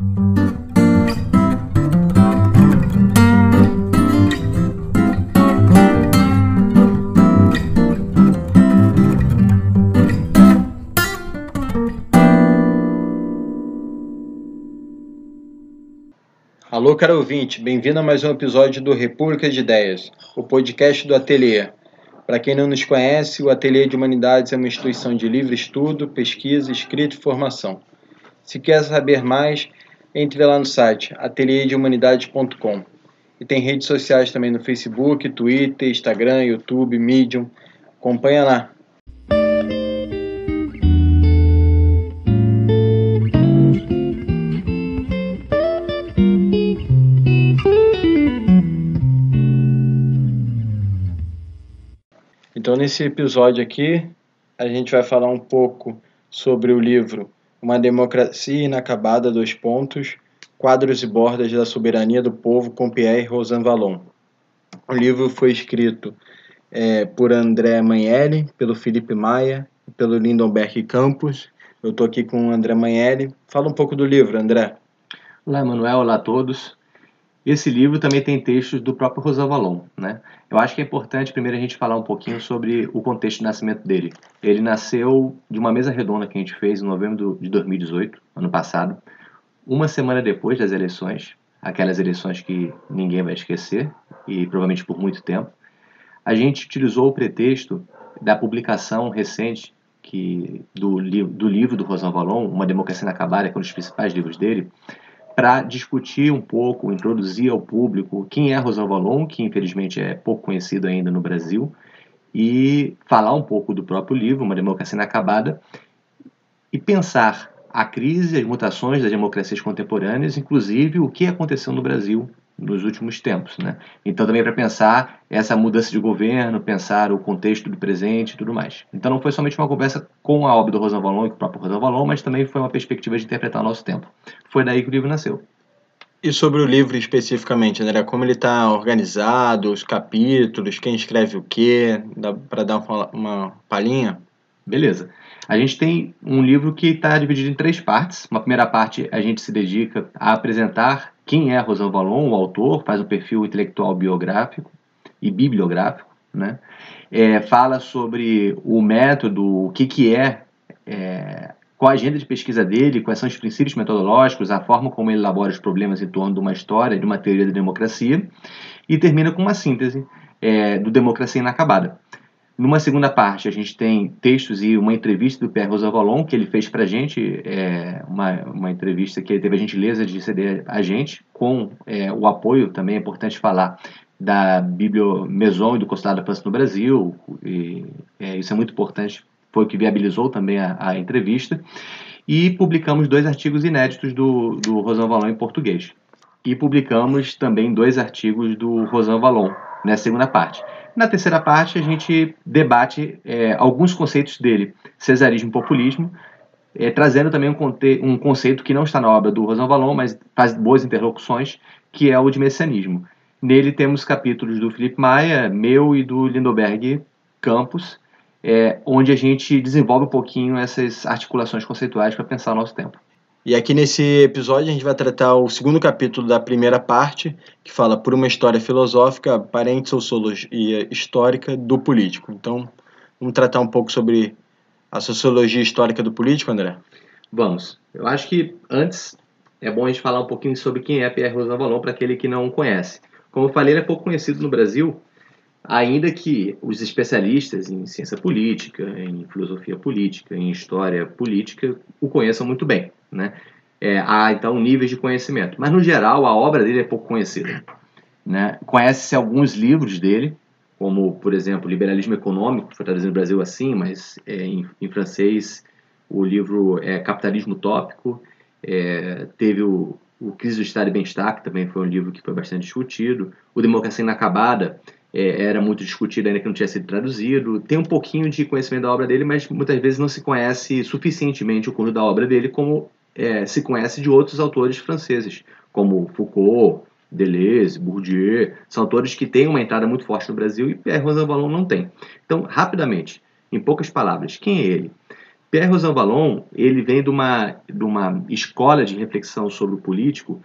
Alô, caro ouvinte, bem-vindo a mais um episódio do República de Ideias, o podcast do Ateliê. Para quem não nos conhece, o Ateliê de Humanidades é uma instituição de livre estudo, pesquisa, escrita e formação. Se quer saber mais, entre lá no site ateliêdehumanidades.com. E tem redes sociais também no Facebook, Twitter, Instagram, YouTube, Medium. Acompanha lá. Então, nesse episódio aqui, a gente vai falar um pouco sobre o livro Uma Democracia Inacabada, dois pontos, Quadros e Bordas da Soberania do Povo, com Pierre Rosan Vallon. O livro foi escrito é, por André Manelli, pelo Felipe Maia pelo Lindenberg Campos. Eu estou aqui com o André Manelli. Fala um pouco do livro, André. Olá, Manuel. Olá a todos. Esse livro também tem textos do próprio Rosan Vallon, né? Eu acho que é importante primeiro a gente falar um pouquinho sobre o contexto de nascimento dele. Ele nasceu de uma mesa redonda que a gente fez em novembro de 2018, ano passado, uma semana depois das eleições, aquelas eleições que ninguém vai esquecer e provavelmente por muito tempo. A gente utilizou o pretexto da publicação recente que do, do livro do Rosan Vallon, Uma Democracia Inacabada, que é um dos principais livros dele, para discutir um pouco, introduzir ao público quem é Rosan Vallon, que infelizmente é pouco conhecido ainda no Brasil, e falar um pouco do próprio livro, Uma Democracia Inacabada, e pensar a crise, as mutações das democracias contemporâneas, inclusive o que aconteceu no Brasil nos últimos tempos. Né? Então, também para pensar essa mudança de governo, pensar o contexto do presente e tudo mais. Então, não foi somente uma conversa com a obra do Rosan Vallon e com o próprio Rosan Vallon, mas também foi uma perspectiva de interpretar o nosso tempo. Foi daí que o livro nasceu. E sobre o livro especificamente, André, como ele está organizado, os capítulos, quem escreve o quê, para dar uma, uma palhinha? Beleza. A gente tem um livro que está dividido em três partes. Uma primeira parte a gente se dedica a apresentar quem é Rosan Vallon, o autor, faz um perfil intelectual biográfico e bibliográfico, né? É, fala sobre o método, o que, que é, é, qual a agenda de pesquisa dele, quais são os princípios metodológicos, a forma como ele elabora os problemas em torno de uma história, de uma teoria da democracia, e termina com uma síntese é, do Democracia Inacabada. Numa segunda parte, a gente tem textos e uma entrevista do Pierre Rosavalon, que ele fez para a gente, é, uma, uma entrevista que ele teve a gentileza de ceder a gente, com é, o apoio, também é importante falar, da Biblio Maison e do Consulado da França no Brasil, e, é, isso é muito importante, foi o que viabilizou também a, a entrevista, e publicamos dois artigos inéditos do, do Rosan Vallon em português. E publicamos também dois artigos do Rosan Vallon, nessa segunda parte. Na terceira parte, a gente debate é, alguns conceitos dele, cesarismo e populismo, é, trazendo também um, um, conceito que não está na obra do Rosan Vallon, mas faz boas interlocuções, que é o de messianismo. Nele temos capítulos do Felipe Maia, meu e do Lindoberg Campos, é, onde a gente desenvolve um pouquinho essas articulações conceituais para pensar o nosso tempo. E aqui nesse episódio a gente vai tratar o segundo capítulo da primeira parte, que fala por uma história filosófica, aparente sociologia histórica do político. Então, vamos tratar um pouco sobre a sociologia histórica do político, André? Vamos. Eu acho que antes é bom a gente falar um pouquinho sobre quem é Pierre Rosan Vallon para aquele que não conhece. Como eu falei, ele é pouco conhecido no Brasil, ainda que os especialistas em ciência política, em filosofia política, em história política o conheçam muito bem. Né? É, há então níveis de conhecimento, mas no geral a obra dele é pouco conhecida. Né? Conhece-se alguns livros dele, como por exemplo Liberalismo Econômico, que foi traduzido no Brasil assim, mas é, em, em, francês o livro é Capitalismo Tópico, é, teve o, o Crise do Estado e Bem-Estar, que também foi um livro que foi bastante discutido, o Democracia Inacabada, é, era muito discutido ainda que não tinha sido traduzido. Tem um pouquinho de conhecimento da obra dele, mas muitas vezes não se conhece suficientemente o conjunto da obra dele como é, se conhece de outros autores franceses, como Foucault, Deleuze, Bourdieu, são autores que têm uma entrada muito forte no Brasil e Pierre Rosanvallon não tem. Então, rapidamente, em poucas palavras, quem é ele? Pierre Rosanvallon, ele vem de uma, de uma escola de reflexão sobre o político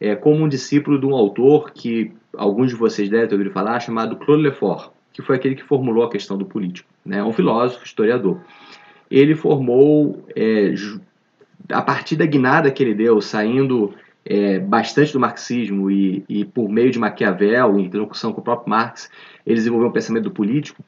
é, como um discípulo de um autor que alguns de vocês devem ter ouvido falar, chamado Claude Lefort, que foi aquele que formulou a questão do político. Né? Um filósofo, historiador. Ele formou, é, a partir da guinada que ele deu, saindo é, bastante do marxismo e, e, por meio de Maquiavel, em interlocução com o próprio Marx, ele desenvolveu um pensamento político,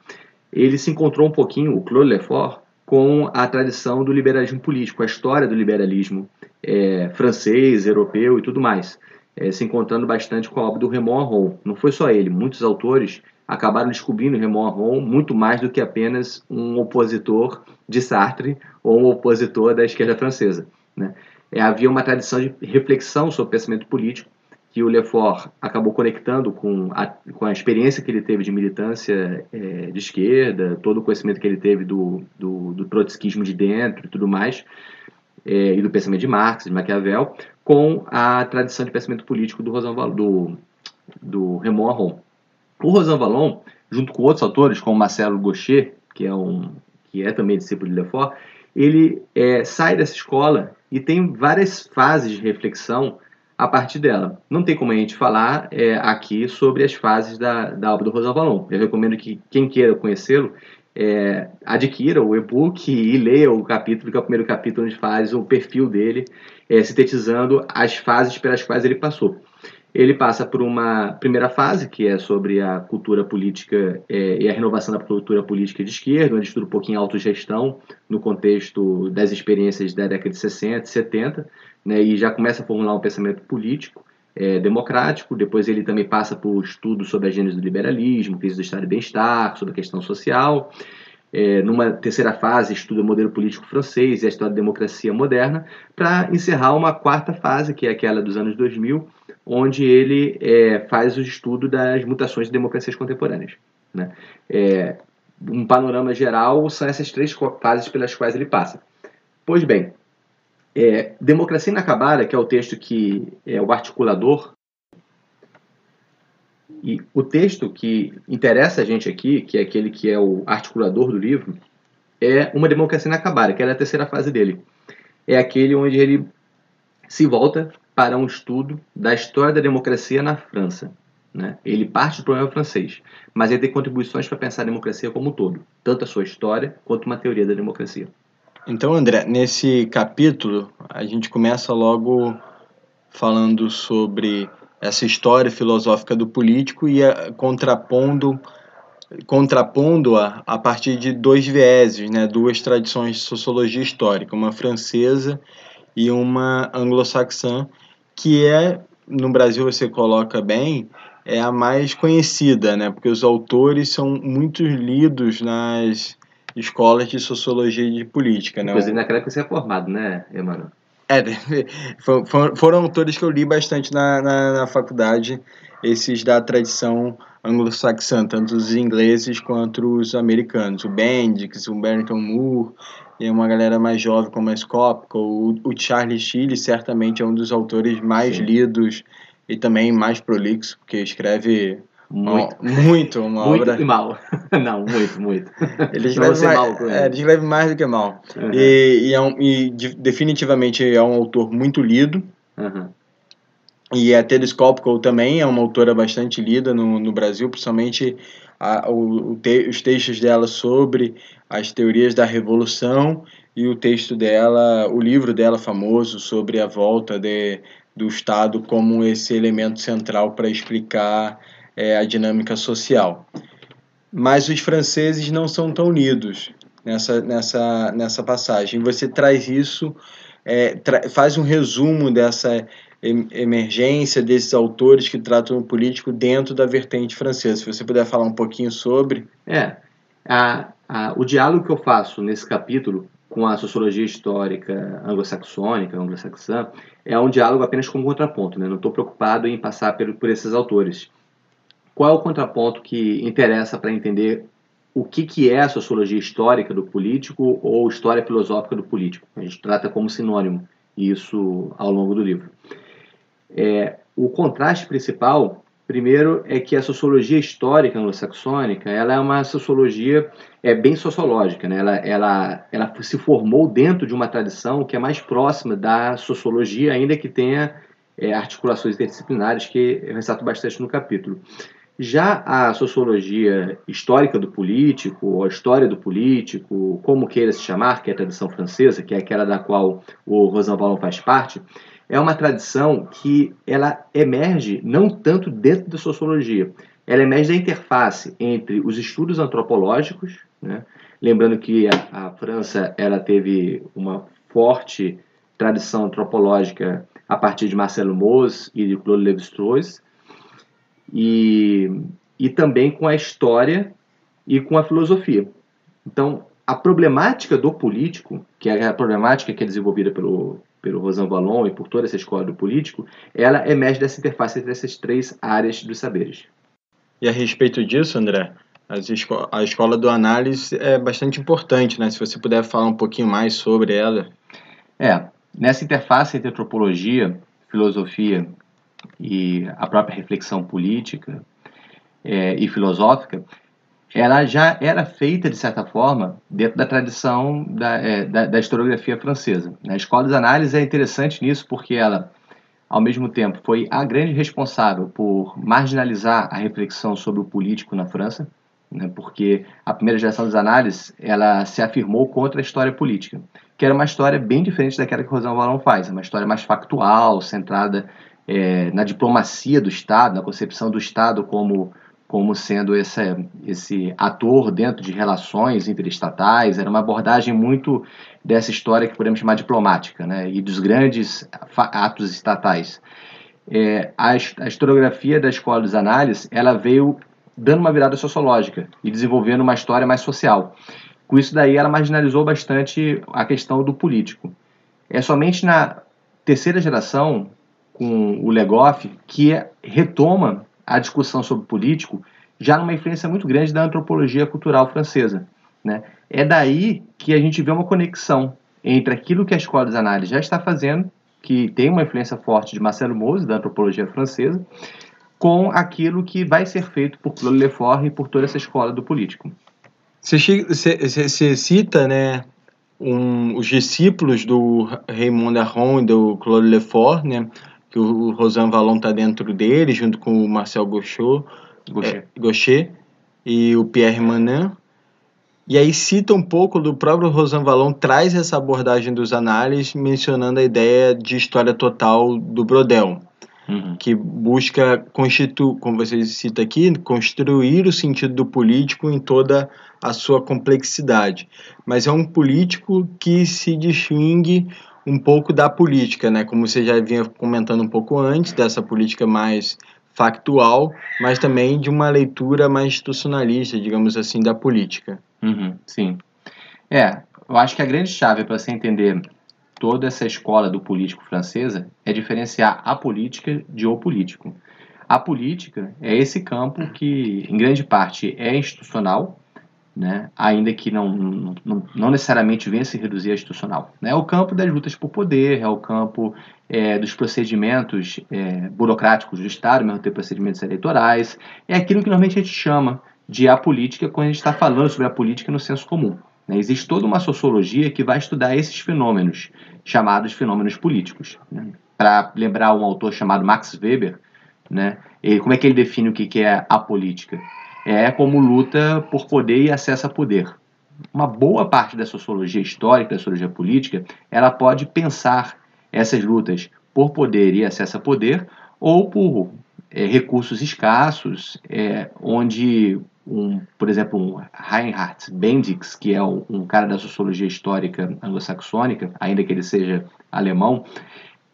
ele se encontrou um pouquinho, o Claude Lefort, com a tradição do liberalismo político, a história do liberalismo é, francês, europeu e tudo mais, é, se encontrando bastante com a obra do Raymond Aron. Não foi só ele, muitos autores acabaram descobrindo Raymond Aron muito mais do que apenas um opositor de Sartre ou um opositor da esquerda francesa. Né? É, havia uma tradição de reflexão sobre pensamento político que o Lefort acabou conectando com a, com a experiência que ele teve de militância é, de esquerda, todo o conhecimento que ele teve do, do, do trotskismo de dentro e tudo mais, é, e do pensamento de Marx, de Maquiavel, com a tradição de pensamento político do, Rosan, do, do Raymond Aron. O Rosan Vallon, junto com outros autores, como Marcelo Gaucher, que é, um, que é também discípulo de Lefort, ele é, sai dessa escola e tem várias fases de reflexão a partir dela. Não tem como a gente falar é, aqui sobre as fases da, da obra do Rosan Vallon. Eu recomendo que quem queira conhecê-lo é, adquira o e-book e leia o capítulo, que é o primeiro capítulo onde faz o perfil dele, é, sintetizando as fases pelas quais ele passou. Ele passa por uma primeira fase, que é sobre a cultura política é, e a renovação da cultura política de esquerda, onde estuda um pouquinho autogestão no contexto das experiências da década de 60 e 70, né, e já começa a formular um pensamento político é, democrático. Depois ele também passa por estudos sobre a gênese do liberalismo, crise do estado de bem-estar, sobre a questão social. É, numa terceira fase, estuda o modelo político francês e a história da democracia moderna, para encerrar uma quarta fase, que é aquela dos anos 2000, onde ele é, faz o estudo das mutações de democracias contemporâneas. Né? É, um panorama geral são essas três fases pelas quais ele passa. Pois bem, é, Democracia Inacabada, que é o texto que é o articulador, e o texto que interessa a gente aqui, que é aquele que é o articulador do livro, é Uma Democracia Inacabada, que é a terceira fase dele. É aquele onde ele se volta para um estudo da história da democracia na França. Né? Ele parte do problema francês, mas ele tem contribuições para pensar a democracia como um todo, tanto a sua história quanto uma teoria da democracia. Então, André, nesse capítulo, a gente começa logo falando sobre essa história filosófica do político e a, contrapondo contrapondo-a a partir de dois vieses, né, duas tradições de sociologia histórica, uma francesa e uma anglo-saxã, que é, no Brasil você coloca bem, é a mais conhecida, né, porque os autores são muito lidos nas escolas de sociologia e de política. Né? Inclusive naquela época você é formado, né, Emanuel? É, foram, foram autores que eu li bastante na, na, na faculdade, esses da tradição anglo-saxã, tanto os ingleses quanto os americanos. O Bendix, o Barrington Moore, e uma galera mais jovem como a Skopko. O, o Charlie Chile certamente é um dos autores mais Sim. lidos e também mais prolixo, porque escreve muito. muito, uma muito obra. e mal. Não, muito, muito. Ele escreve, mais, mal é, ele escreve mais do que mal. Uhum. E, e, é um, e de, definitivamente é um autor muito lido. Uhum. E a Skopko também é uma autora bastante lida no, no Brasil, principalmente a, o, te, os textos dela sobre as teorias da revolução e o texto dela, o livro dela famoso sobre a volta de, do Estado como esse elemento central para explicar é, a dinâmica social. Mas os franceses não são tão unidos nessa, nessa, nessa passagem. Você traz isso, é, tra faz um resumo dessa emergência desses autores que tratam o político dentro da vertente francesa. Se você puder falar um pouquinho sobre. É, a, a, o diálogo que eu faço nesse capítulo com a sociologia histórica anglo-saxônica, anglo-saxã, é um diálogo apenas como contraponto. Né? Não estou preocupado em passar por, por esses autores. Qual é o contraponto que interessa para entender o que, que é a sociologia histórica do político ou história filosófica do político? A gente trata como sinônimo isso ao longo do livro. É, o contraste principal Primeiro é que a sociologia histórica anglo-saxônica, ela é uma sociologia é bem sociológica, né? ela, ela, ela se formou dentro de uma tradição que é mais próxima da sociologia, ainda que tenha é, articulações interdisciplinares que eu ressalto bastante no capítulo. Já a sociologia histórica do político, ou a história do político, como queira se chamar, que é a tradição francesa, que é aquela da qual o Rosanvallon faz parte, é uma tradição que ela emerge não tanto dentro da sociologia, ela emerge da interface entre os estudos antropológicos, né? lembrando que a, a França ela teve uma forte tradição antropológica a partir de Marcelo Mauss e de Claude Lévi-Strauss, e, e também com a história e com a filosofia. Então, a problemática do político, que é a problemática que é desenvolvida pelo, pelo Rosan Vallon e por toda essa escola do político, ela emerge dessa interface entre essas três áreas dos saberes. E a respeito disso, André, esco a escola do análise é bastante importante, né? Se você puder falar um pouquinho mais sobre ela. É, Nessa interface entre antropologia, filosofia e a própria reflexão política é, e filosófica, ela já era feita, de certa forma, dentro da tradição da, é, da, da, historiografia francesa. A escola de análise é interessante nisso porque ela, ao mesmo tempo, foi a grande responsável por marginalizar a reflexão sobre o político na França, né, porque a primeira geração das análises ela se afirmou contra a história política que era uma história bem diferente daquela que o Rosão Valão faz, uma história mais factual, centrada é, na diplomacia do Estado, na concepção do Estado como, como sendo esse, esse ator dentro de relações interestatais, era uma abordagem muito dessa história que podemos chamar diplomática, né, e dos grandes atos estatais. É, a, a historiografia da Escola dos Análises, ela veio dando uma virada sociológica e desenvolvendo uma história mais social. Com isso daí, ela marginalizou bastante a questão do político. É somente na terceira geração, com o Legoff, que retoma a discussão sobre político, já numa influência muito grande da antropologia cultural francesa. Né? É daí que a gente vê uma conexão entre aquilo que a Escola das Análises já está fazendo, que tem uma influência forte de Marcelo Mose, da antropologia francesa, com aquilo que vai ser feito por Claude Lefort e por toda essa escola do político. Você, cita, né, um, os discípulos do Raymond Aron e do Claude Lefort, né, que o Rosan Vallon está dentro dele, junto com o Marcel Gaucher, Gaucher. É, Gaucher e o Pierre Manin. E aí cita um pouco do próprio Rosan Vallon, traz essa abordagem dos análises, mencionando a ideia de história total do Brodel uhum. que busca constituir, como você cita aqui, construir o sentido do político em toda a sua complexidade. Mas é um político que se distingue um pouco da política, né? Como você já vinha comentando um pouco antes, dessa política mais factual, mas também de uma leitura mais institucionalista, digamos assim, da política. Uhum, sim. É, eu acho que a grande chave para você entender toda essa escola do político francesa é diferenciar a política de o político. A política é esse campo que, em grande parte, é institucional, né? ainda que não, não, não necessariamente venha se reduzir a institucional. Né? É o campo das lutas por poder, é o campo é, dos procedimentos é, burocráticos do Estado, mesmo ter procedimentos eleitorais, é aquilo que normalmente a gente chama de a política quando a gente está falando sobre a política no senso comum. Né? Existe toda uma sociologia que vai estudar esses fenômenos, chamados fenômenos políticos. Né? Para lembrar um autor chamado Max Weber, né? Ele, como é que ele define o que é a política? É como luta por poder e acesso a poder. Uma boa parte da sociologia histórica, da sociologia política, ela pode pensar essas lutas por poder e acesso a poder ou por é, recursos escassos, é, onde um, por exemplo, um Reinhard Bendix, que é um cara da sociologia histórica anglo-saxônica, ainda que ele seja alemão,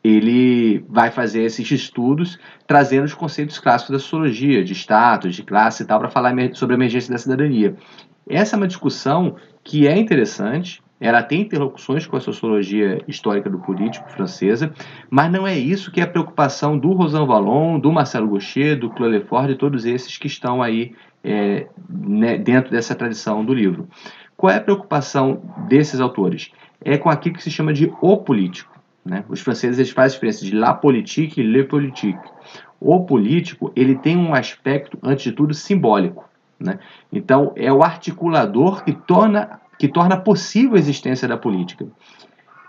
ele vai fazer esses estudos trazendo os conceitos clássicos da sociologia, de status, de classe e tal, para falar sobre a emergência da cidadania. Essa é uma discussão que é interessante, ela tem interlocuções com a sociologia histórica do político francesa, mas não é isso que é a preocupação do Rosan Vallon, do Marcelo Gaucher, do Claude Lefort, de todos esses que estão aí é, né, dentro dessa tradição do livro. Qual é a preocupação desses autores? É com aquilo que se chama de o político. Né? Os franceses eles fazem a diferença de la politique e le politique. O político ele tem um aspecto, antes de tudo, simbólico. Né? Então, é o articulador que torna, que torna possível a existência da política.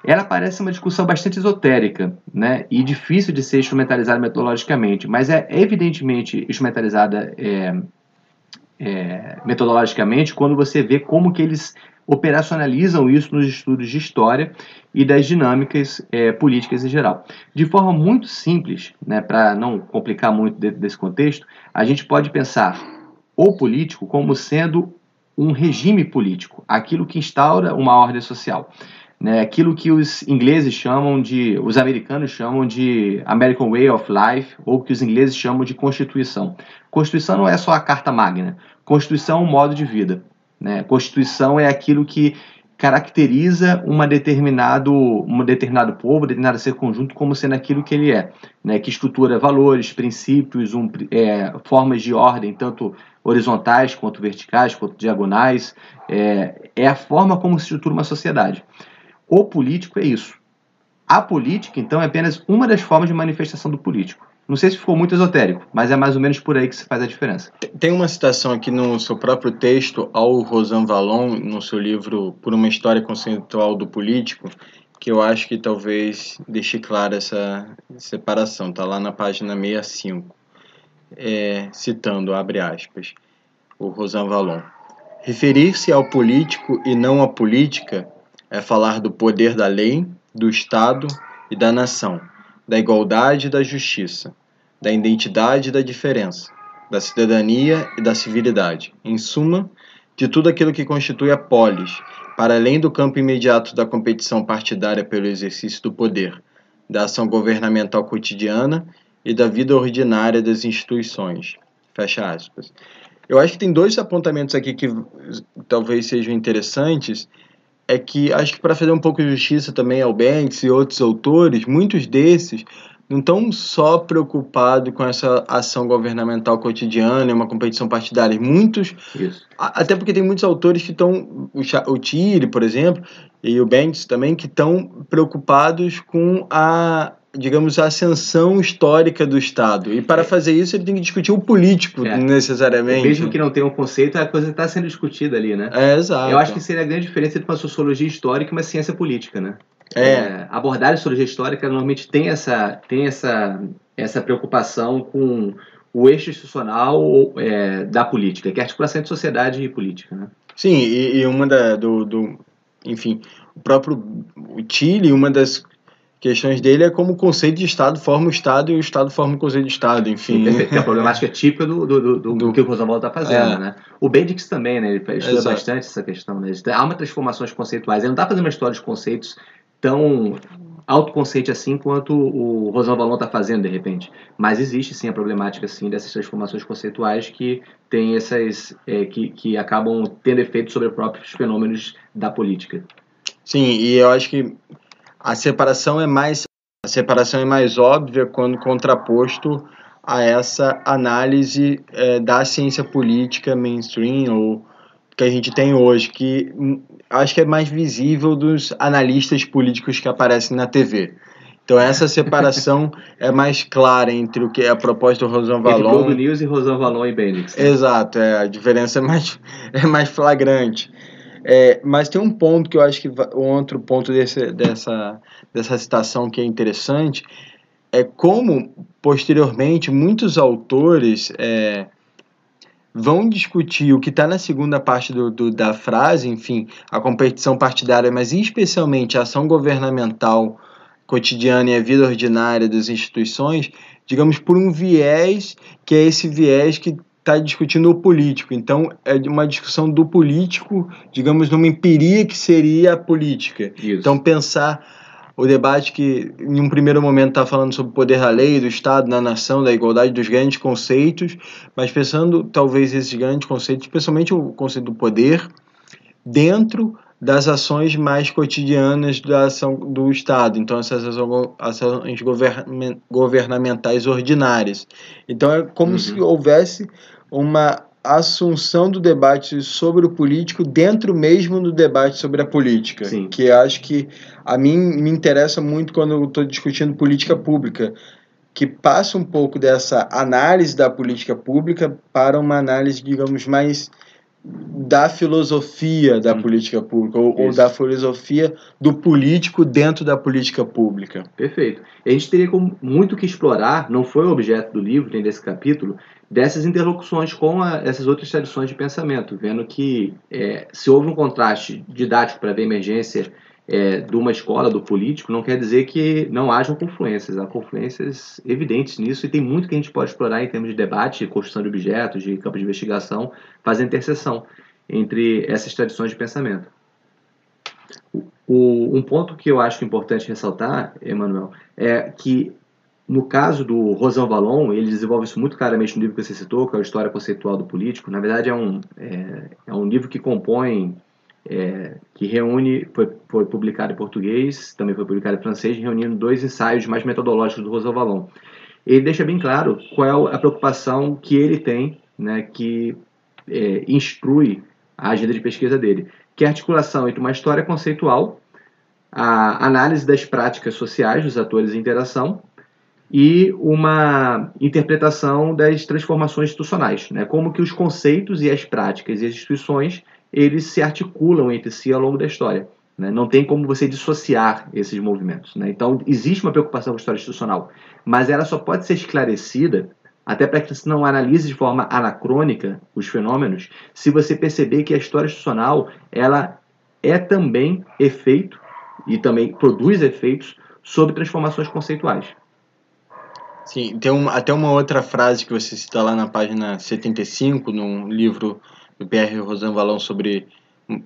Ela parece uma discussão bastante esotérica né? e difícil de ser instrumentalizada metodologicamente, mas é evidentemente instrumentalizada é, é, metodologicamente quando você vê como que eles operacionalizam isso nos estudos de história e das dinâmicas é, políticas em geral. De forma muito simples, né, para não complicar muito dentro desse contexto, a gente pode pensar o político como sendo um regime político, aquilo que instaura uma ordem social. Né, aquilo que os ingleses chamam de, os americanos chamam de American Way of Life, ou que os ingleses chamam de Constituição. Constituição não é só a Carta Magna, Constituição é um modo de vida. Né? Constituição é aquilo que caracteriza uma determinado, um determinado povo, determinado ser conjunto como sendo aquilo que ele é, né? que estrutura valores, princípios, um, é, formas de ordem, tanto horizontais quanto verticais, quanto diagonais, é, é a forma como se estrutura uma sociedade. O político é isso. A política, então, é apenas uma das formas de manifestação do político. Não sei se ficou muito esotérico, mas é mais ou menos por aí que se faz a diferença. Tem uma citação aqui no seu próprio texto ao Rosan Vallon, no seu livro Por uma História Conceitual do Político, que eu acho que talvez deixe clara essa separação. Está lá na página 65, é, citando, abre aspas, o Rosan Vallon. Referir-se ao político e não à política é falar do poder da lei, do Estado e da nação da igualdade e da justiça, da identidade e da diferença, da cidadania e da civilidade. Em suma, de tudo aquilo que constitui a polis, para além do campo imediato da competição partidária pelo exercício do poder, da ação governamental cotidiana e da vida ordinária das instituições. Fecha aspas. Eu acho que tem dois apontamentos aqui que talvez sejam interessantes é que acho que para fazer um pouco de justiça também ao Banks e outros autores, muitos desses não estão só preocupados com essa ação governamental cotidiana, uma competição partidária. Muitos, Isso. até porque tem muitos autores que estão, o Tire, por exemplo, e o Banks também, que estão preocupados com a digamos, a ascensão histórica do Estado. E para é. fazer isso, ele tem que discutir o político, é. necessariamente. Mesmo que não tenha um conceito, a coisa está sendo discutida ali, né? É, exato. Eu acho que seria a grande diferença entre uma sociologia histórica e uma ciência política, né? É. é abordar a sociologia histórica normalmente tem essa, tem essa, essa preocupação com o eixo institucional é, da política, que é a articulação entre sociedade e política, né? Sim, e, e uma da, do, do, enfim, o próprio Chile, uma das questões dele é como o conceito de Estado forma o Estado e o Estado forma o conceito de Estado, enfim. que é a problemática típica do, do, do, do, do que o Roosevelt está fazendo, é. né? O Bendix também, né? Ele estuda Exato. bastante essa questão, né? Há uma transformações conceituais. Ele não está fazendo uma história de conceitos tão autoconsciente assim quanto o Rosão Valon está fazendo de repente, mas existe sim a problemática sim dessas transformações conceituais que tem essas é, que, que acabam tendo efeito sobre os próprios fenômenos da política. Sim, e eu acho que a separação é mais a separação é mais óbvia quando contraposto a essa análise é, da ciência política mainstream ou que a gente tem hoje, que hum, acho que é mais visível dos analistas políticos que aparecem na TV. Então essa separação é mais clara entre o que é a proposta do Rosan Valon... Entre Globo News e Rosan Valon e Bendix. Né? Exato, é, a diferença é mais, é mais flagrante. É, mas tem um ponto que eu acho que um outro ponto desse, dessa, dessa citação que é interessante é como posteriormente muitos autores é, vão discutir o que está na segunda parte do, do, da frase, enfim, a competição partidária, mas especialmente a ação governamental cotidiana e a vida ordinária das instituições, digamos, por um viés que é esse viés que está discutindo o político. Então, é uma discussão do político, digamos, numa empiria que seria a política. Isso. Então, pensar o debate que, em um primeiro momento, está falando sobre o poder da lei, do Estado, da nação, da igualdade, dos grandes conceitos, mas pensando, talvez, esses grandes conceitos, especialmente o conceito do poder, dentro das ações mais cotidianas da ação do Estado, então essas ações governamentais ordinárias. Então é como uhum. se houvesse uma assunção do debate sobre o político dentro mesmo do debate sobre a política. Sim. Que acho que a mim me interessa muito quando eu estou discutindo política pública, que passa um pouco dessa análise da política pública para uma análise, digamos, mais da filosofia da hum. política pública, ou, ou, da filosofia do político dentro da política pública. Perfeito. A gente teria muito que explorar, não foi o objeto do livro, nem desse capítulo, dessas interlocuções com a, essas outras tradições de pensamento, vendo que é, se houve um contraste didático para ver emergência é, de uma escola, do político, não quer dizer que não hajam confluências. Há confluências evidentes nisso e tem muito que a gente pode explorar em termos de debate, construção de objetos, de campo de investigação, fazer interseção entre essas tradições de pensamento. O, um ponto que eu acho importante ressaltar, Emanuel, é que no caso do Rosan Vallon, ele desenvolve isso muito claramente no livro que você citou, que é a História Conceitual do Político. Na verdade, é um, é, é um livro que compõe é, que reúne, foi, foi publicado em português, também foi publicado em francês, reunindo dois ensaios mais metodológicos do Rosa Vallon. Ele deixa bem claro qual é a preocupação que ele tem, né, que é, instrui a agenda de pesquisa dele, que é a articulação entre uma história conceitual, a análise das práticas sociais dos atores em interação e uma interpretação das transformações institucionais, né? como que os conceitos e as práticas e as instituições eles se articulam entre si ao longo da história. Né? Não tem como você dissociar esses movimentos. Né? Então, existe uma preocupação com a história institucional, mas ela só pode ser esclarecida, até para que você não analise de forma anacrônica os fenômenos, se você perceber que a história institucional ela é também efeito e também produz efeitos sobre transformações conceituais. Sim, tem uma, até uma outra frase que você cita lá na página 75, num livro do Pierre Rosan Vallon sobre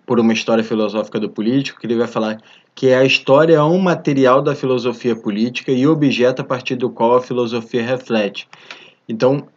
por uma história filosófica do político, que ele vai falar que a história é um material da filosofia política e objeto a partir do qual a filosofia reflete. Então,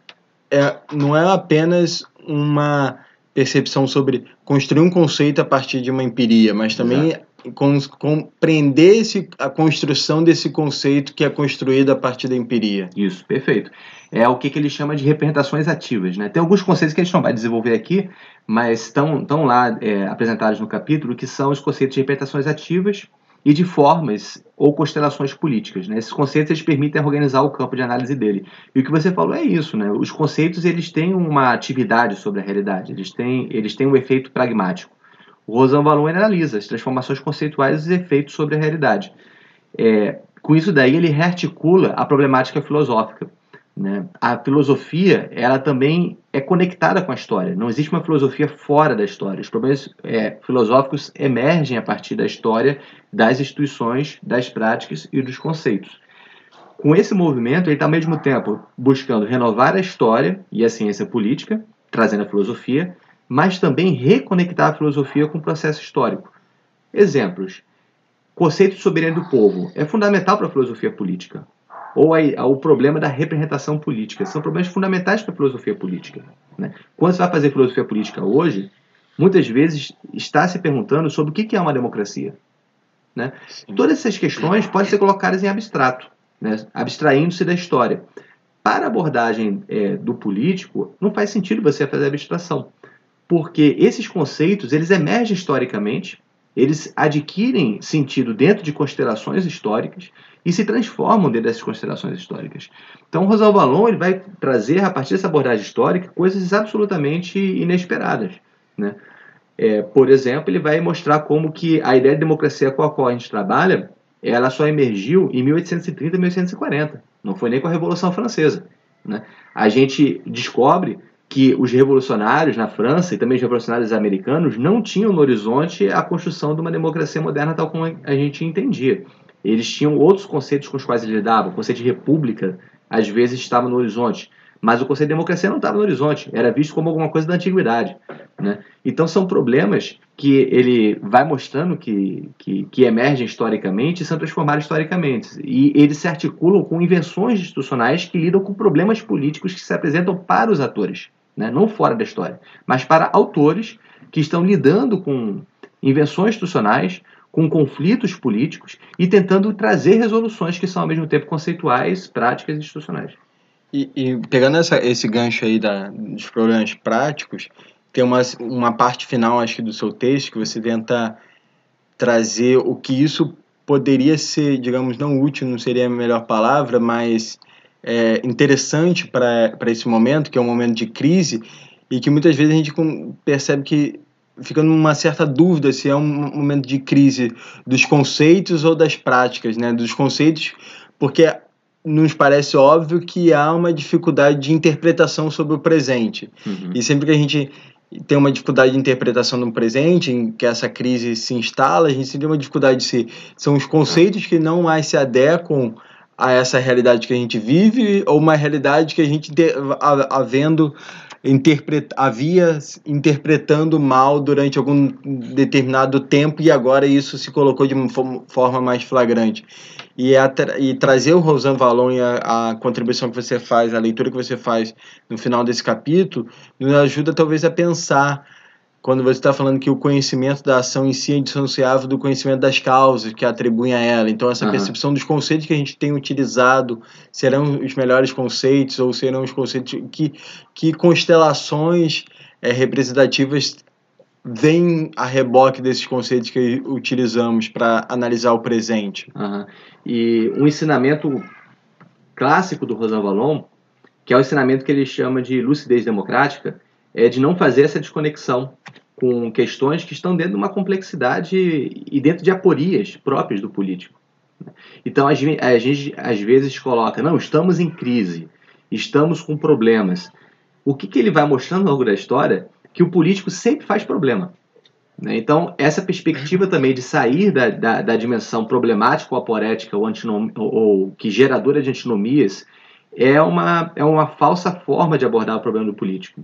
é, não é apenas uma percepção sobre construir um conceito a partir de uma empiria, mas também com, compreender esse, a construção desse conceito que é construído a partir da empiria. Isso, perfeito é o que, que ele chama de representações ativas. Né? Tem alguns conceitos que a gente não vai desenvolver aqui, mas estão, estão lá é, apresentados no capítulo, que são os conceitos de representações ativas e de formas ou constelações políticas. Né? Esses conceitos eles permitem organizar o campo de análise dele. E o que você falou é isso, né? Os conceitos eles têm uma atividade sobre a realidade, eles têm, eles têm um efeito pragmático. Rosan Valon analisa as transformações conceituais e os efeitos sobre a realidade. É, com isso daí ele rearticula a problemática filosófica. Né? A filosofia ela também é conectada com a história. Não existe uma filosofia fora da história. Os problemas é, filosóficos emergem a partir da história, das instituições, das práticas e dos conceitos. Com esse movimento, ele está ao mesmo tempo buscando renovar a história e a ciência política, trazendo a filosofia, mas também reconectar a filosofia com o processo histórico. Exemplos. Conceito de soberania do povo é fundamental para a filosofia política ou o problema da representação política. São problemas fundamentais para a filosofia política. Né? Quando você vai fazer filosofia política hoje, muitas vezes está se perguntando sobre o que é uma democracia. Né? Todas essas questões podem ser colocadas em abstrato, né? abstraindo-se da história. Para a abordagem é, do político, não faz sentido você fazer abstração, porque esses conceitos eles emergem historicamente, eles adquirem sentido dentro de constelações históricas e se transformam dentro dessas considerações históricas. Então, o Rosal Valon ele vai trazer, a partir dessa abordagem histórica, coisas absolutamente inesperadas. Né? É, por exemplo, ele vai mostrar como que a ideia de democracia com a qual a gente trabalha, ela só emergiu em 1830 e 1840. Não foi nem com a Revolução Francesa. Né? A gente descobre que os revolucionários na França e também os revolucionários americanos não tinham no horizonte a construção de uma democracia moderna tal como a gente entendia. Eles tinham outros conceitos com os quais eles lidavam. O conceito de república, às vezes, estava no horizonte. Mas o conceito de democracia não estava no horizonte. Era visto como alguma coisa da antiguidade. Né? Então, são problemas que ele vai mostrando que, que, que emergem historicamente e são transformados historicamente. E eles se articulam com invenções institucionais que lidam com problemas políticos que se apresentam para os atores. Né? Não fora da história, mas para autores que estão lidando com invenções institucionais com conflitos políticos e tentando trazer resoluções que são ao mesmo tempo conceituais, práticas e institucionais. E, e pegando essa, esse gancho aí da, dos problemas práticos, tem uma, uma parte final, acho que, do seu texto, que você tenta trazer o que isso poderia ser, digamos, não útil, não seria a melhor palavra, mas é, interessante para esse momento, que é um momento de crise, e que muitas vezes a gente percebe que fica numa certa dúvida se é um momento de crise dos conceitos ou das práticas, né? Dos conceitos, porque nos parece óbvio que há uma dificuldade de interpretação sobre o presente. Uhum. E sempre que a gente tem uma dificuldade de interpretação no presente, em que essa crise se instala, a gente tem uma dificuldade de se são os conceitos que não mais se adequam a essa realidade que a gente vive ou uma realidade que a gente havendo interpret, havia interpretando mal durante algum determinado tempo e agora isso se colocou de uma forma mais flagrante. E, a, e trazer o Rosan Valon e a, a, contribuição que você faz, a leitura que você faz no final desse capítulo, nos ajuda talvez a pensar quando você está falando que o conhecimento da ação em si é dissociável do conhecimento das causas que atribuem a ela. Então, essa uhum. percepção dos conceitos que a gente tem utilizado serão os melhores conceitos ou serão os conceitos que, que constelações é, representativas vêm a reboque desses conceitos que utilizamos para analisar o presente. Uhum. E um ensinamento clássico do Rosan Valon, que é o ensinamento que ele chama de lucidez democrática, é de não fazer essa desconexão com questões que estão dentro de uma complexidade e dentro de aporias próprias do político. Então a gente, às vezes coloca, não, estamos em crise, estamos com problemas. O que, que ele vai mostrando ao longo da história? Que o político sempre faz problema. Né? Então, essa perspectiva também de sair da, da, da dimensão problemática ou aporética ou, ou, ou, que geradora de antinomias é uma, é uma falsa forma de abordar o problema do político.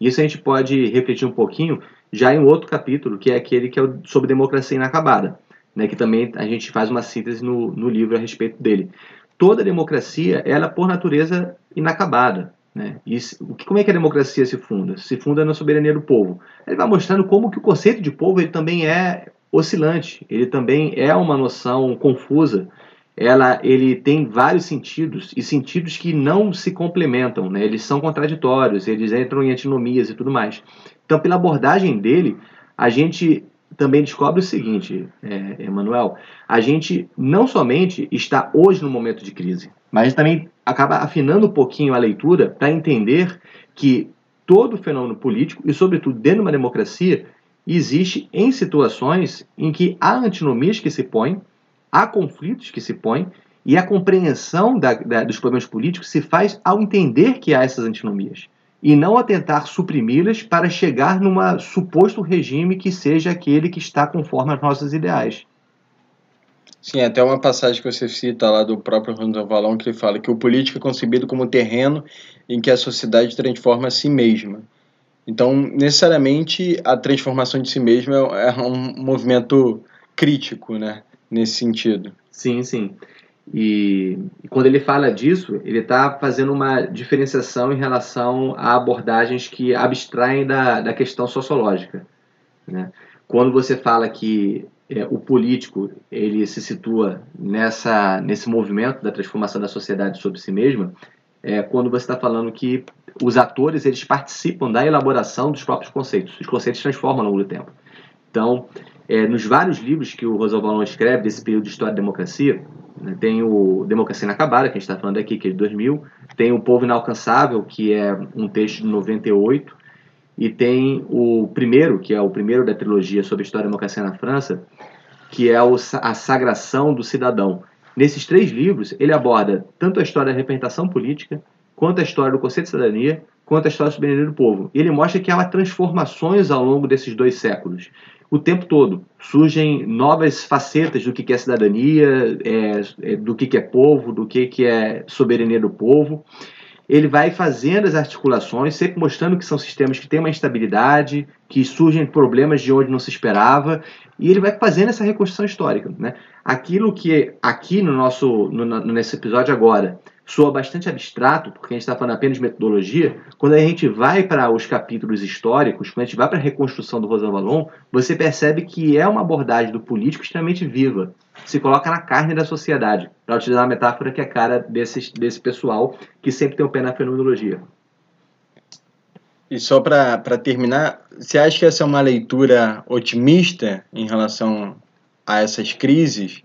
Isso a gente pode refletir um pouquinho já em outro capítulo, que é aquele que é sobre democracia inacabada, né, que também a gente faz uma síntese no, no livro a respeito dele. Toda democracia, ela por natureza inacabada. Né? E como é que a democracia se funda? Se funda na soberania do povo. Ele vai mostrando como que o conceito de povo ele também é oscilante, ele também é uma noção confusa, ela, ele tem vários sentidos e sentidos que não se complementam, né? eles são contraditórios, eles entram em antinomias e tudo mais. Então, pela abordagem dele, a gente também descobre o seguinte, é, Emanuel, a gente não somente está hoje no momento de crise, mas também acaba afinando um pouquinho a leitura para entender que todo fenômeno político, e sobretudo dentro de uma democracia, existe em situações em que há antinomias que se põem, há conflitos que se põem e a compreensão da, da, dos problemas políticos se faz ao entender que há essas antinomias e não a tentar suprimi-las para chegar num suposto regime que seja aquele que está conforme aos nossos ideais. Sim, até uma passagem que você cita lá do próprio Randall Valon que ele fala que o político é concebido como terreno em que a sociedade transforma a si mesma. Então, necessariamente, a transformação de si mesma é um movimento crítico, né? Nesse sentido. Sim, sim. E, e quando ele fala disso, ele está fazendo uma diferenciação em relação a abordagens que abstraem da, da questão sociológica. Né? Quando você fala que é, o político ele se situa nessa nesse movimento da transformação da sociedade sobre si mesma, é quando você está falando que os atores eles participam da elaboração dos próprios conceitos. Os conceitos transformam ao longo do tempo. Então, é, nos vários livros que o Roosevelt escreve desse período de história da democracia, né, tem o Democracia Inacabada, que a gente está falando aqui, que é de 2000, tem o Povo Inalcançável, que é um texto de 98, e tem o primeiro, que é o primeiro da trilogia sobre a história da democracia na França, que é a Sagração do Cidadão. Nesses três livros, ele aborda tanto a história da representação política, quanto a história do conceito de cidadania, quanto a história da soberania do povo. Ele mostra que há transformações ao longo desses dois séculos o tempo todo. Surgem novas facetas do que é cidadania, é, é, do que é povo, do que é soberania do povo. Ele vai fazendo as articulações, sempre mostrando que são sistemas que têm uma instabilidade, que surgem problemas de onde não se esperava, e ele vai fazendo essa reconstrução histórica. Né? Aquilo que aqui no nosso no, nesse episódio agora soa bastante abstrato, porque a gente está falando apenas de metodologia, quando a gente vai para os capítulos históricos, quando a gente vai para a reconstrução do Rosan Valon, você percebe que é uma abordagem do político extremamente viva. Se coloca na carne da sociedade, para utilizar uma metáfora que é cara desse, desse pessoal que sempre tem o pé na fenomenologia. E só para terminar, você acha que essa é uma leitura otimista em relação a essas crises?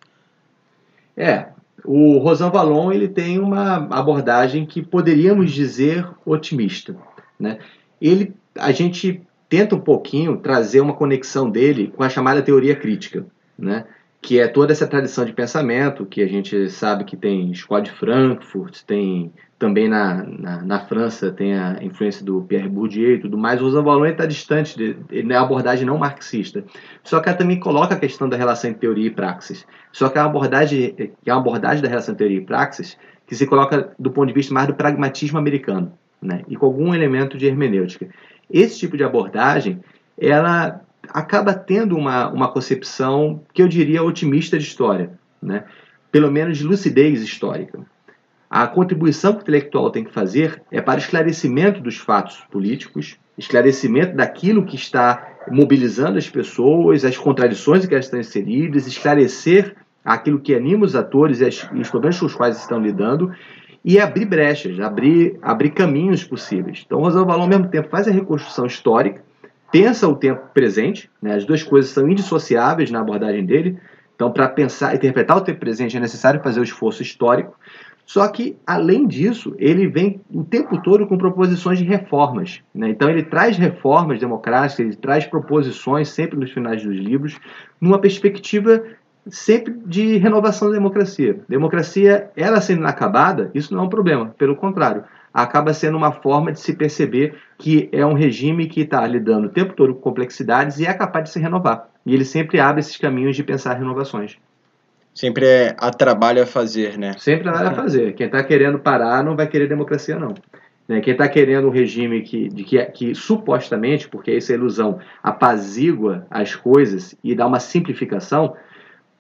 É, o Rosan Vallon ele tem uma abordagem que poderíamos dizer otimista. Né? Ele, a gente tenta um pouquinho trazer uma conexão dele com a chamada teoria crítica, né? que é toda essa tradição de pensamento que a gente sabe que tem Escola de Frankfurt, tem também na, na, na, França tem a influência do Pierre Bourdieu e tudo mais. O Rosan Vallon está distante, de, ele é uma abordagem não marxista. Só que ela também coloca a questão da relação entre teoria e praxis. Só que é uma abordagem, é uma abordagem da relação entre teoria e praxis que se coloca do ponto de vista mais do pragmatismo americano, né? e com algum elemento de hermenêutica. Esse tipo de abordagem, ela acaba tendo uma, uma concepção que eu diria otimista de história, né? pelo menos de lucidez histórica. A contribuição que o intelectual tem que fazer é para esclarecimento dos fatos políticos, esclarecimento daquilo que está mobilizando as pessoas, as contradições que elas estão inseridas, esclarecer aquilo que anima os atores e, as, e os problemas com os quais estão lidando e abrir brechas, abrir, abrir caminhos possíveis. Então, Rosão Valon, ao mesmo tempo, faz a reconstrução histórica, pensa o tempo presente, né? as duas coisas são indissociáveis na abordagem dele. Então, para pensar, interpretar o tempo presente é necessário fazer o esforço histórico, só que, além disso, ele vem o tempo todo com proposições de reformas. Né? Então, ele traz reformas democráticas, ele traz proposições sempre nos finais dos livros, numa perspectiva sempre de renovação da democracia. Democracia, ela sendo inacabada, isso não é um problema, pelo contrário, acaba sendo uma forma de se perceber que é um regime que está lidando o tempo todo com complexidades e é capaz de se renovar. E ele sempre abre esses caminhos de pensar renovações. Sempre é a trabalho a fazer, né? Sempre há trabalho a fazer. Quem está querendo parar não vai querer democracia, não. Né? Quem está querendo um regime que, de que, que supostamente, porque isso é ilusão, apazigua as coisas e dá uma simplificação,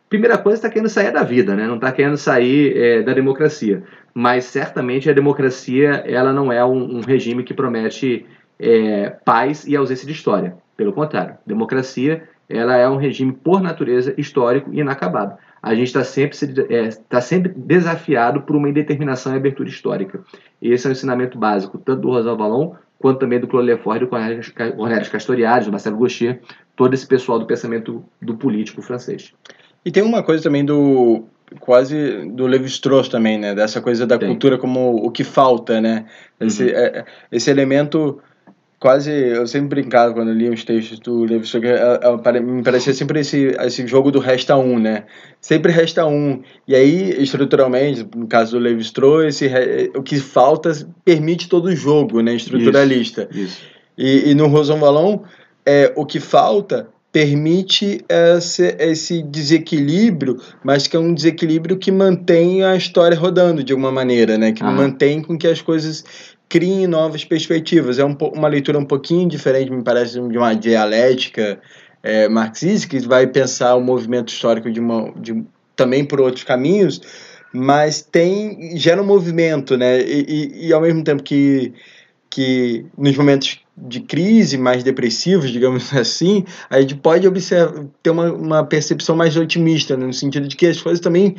primeira coisa está querendo sair da vida, né? não está querendo sair é, da democracia. Mas certamente a democracia ela não é um, um regime que promete é, paz e ausência de história. Pelo contrário, democracia ela é um regime por natureza histórico e inacabado a gente está sempre, é, tá sempre desafiado por uma indeterminação e abertura histórica. E esse é o um ensinamento básico, tanto do Rosal Valon, quanto também do Claude Lefort, do Cornélio Castoriadis, do Marcelo Gaucher, todo esse pessoal do pensamento do político francês. E tem uma coisa também do quase do Levi-Strauss também, né? Dessa coisa da tem. cultura como o que falta, né? Esse, uhum. é, esse elemento quase eu sempre brincava quando li os textos do Levi Strauss é, é, me parecia sempre esse esse jogo do resta um né sempre resta um e aí estruturalmente no caso do Levi Strauss esse, o que falta permite todo o jogo né estruturalista isso, isso. E, e no Roson Vallon é o que falta permite esse, esse desequilíbrio, mas que é um desequilíbrio que mantém a história rodando de alguma maneira, né? Que ah. mantém com que as coisas criem novas perspectivas. É um, uma leitura um pouquinho diferente, me parece, de uma dialética é, marxista, que vai pensar o movimento histórico de uma, de, também por outros caminhos, mas tem gera um movimento, né? E, e, e, ao mesmo tempo que, que nos momentos de crise mais depressivos, digamos assim, a gente pode observar, ter uma, uma percepção mais otimista, né? no sentido de que as coisas também,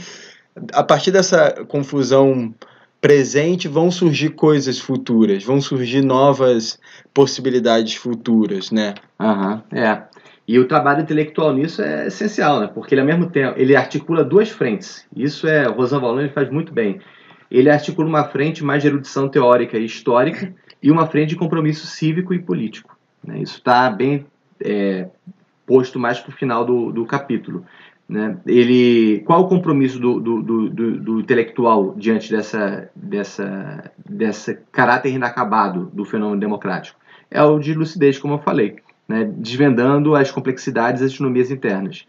a partir dessa confusão presente vão surgir coisas futuras, vão surgir novas possibilidades futuras, né? Aham, uhum, é. E o trabalho intelectual nisso é essencial, né? Porque ele ao mesmo tempo ele articula duas frentes. Isso é o Rosan Valon ele faz muito bem. Ele articula uma frente mais de erudição teórica e histórica e uma frente de compromisso cívico e político. Né? Isso está bem é, posto mais para o final do, do capítulo. Né? Ele, qual o compromisso do, do, do, do, intelectual diante dessa, dessa, dessa caráter inacabado do fenômeno democrático? É o de lucidez, como eu falei, né? desvendando as complexidades das economias internas.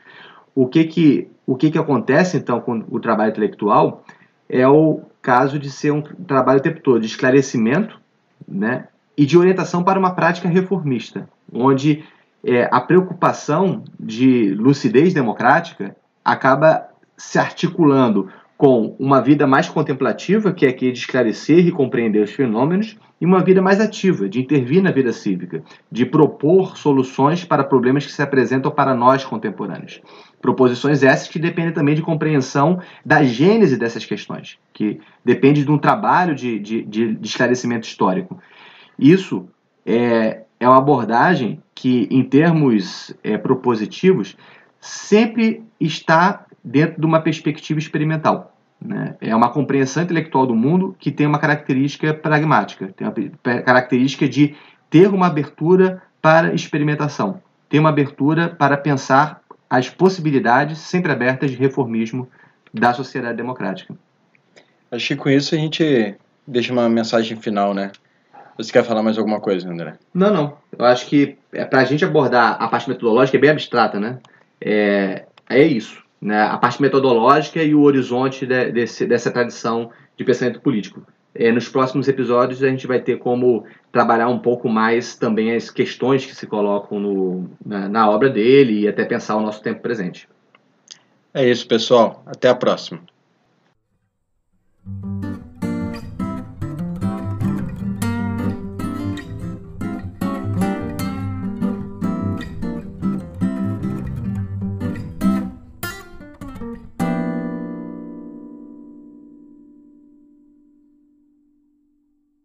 O que que, o que que acontece, então, com o trabalho intelectual é o caso de ser um trabalho o tempo todo de esclarecimento né? e de orientação para uma prática reformista, onde é, a preocupação de lucidez democrática acaba se articulando com uma vida mais contemplativa, que é aqui de esclarecer e compreender os fenômenos, e uma vida mais ativa, de intervir na vida cívica, de propor soluções para problemas que se apresentam para nós contemporâneos. Proposições essas que dependem também de compreensão da gênese dessas questões, que depende de um trabalho de, de, de esclarecimento histórico. Isso é, é uma abordagem que, em termos é, propositivos, sempre está dentro de uma perspectiva experimental. Né? É uma compreensão intelectual do mundo que tem uma característica pragmática, tem uma característica de ter uma abertura para experimentação, ter uma abertura para pensar as possibilidades sempre abertas de reformismo da sociedade democrática. Acho que com isso a gente deixa uma mensagem final, né? Você quer falar mais alguma coisa, André? Não, não. Eu acho que é para a gente abordar a parte metodológica é bem abstrata, né? É, é isso né, a parte metodológica e o horizonte de, desse, dessa tradição de pensamento político. É, nos próximos episódios a gente vai ter como trabalhar um pouco mais também as questões que se colocam no, na, na obra dele e até pensar o nosso tempo presente. É isso, pessoal. Até a próxima.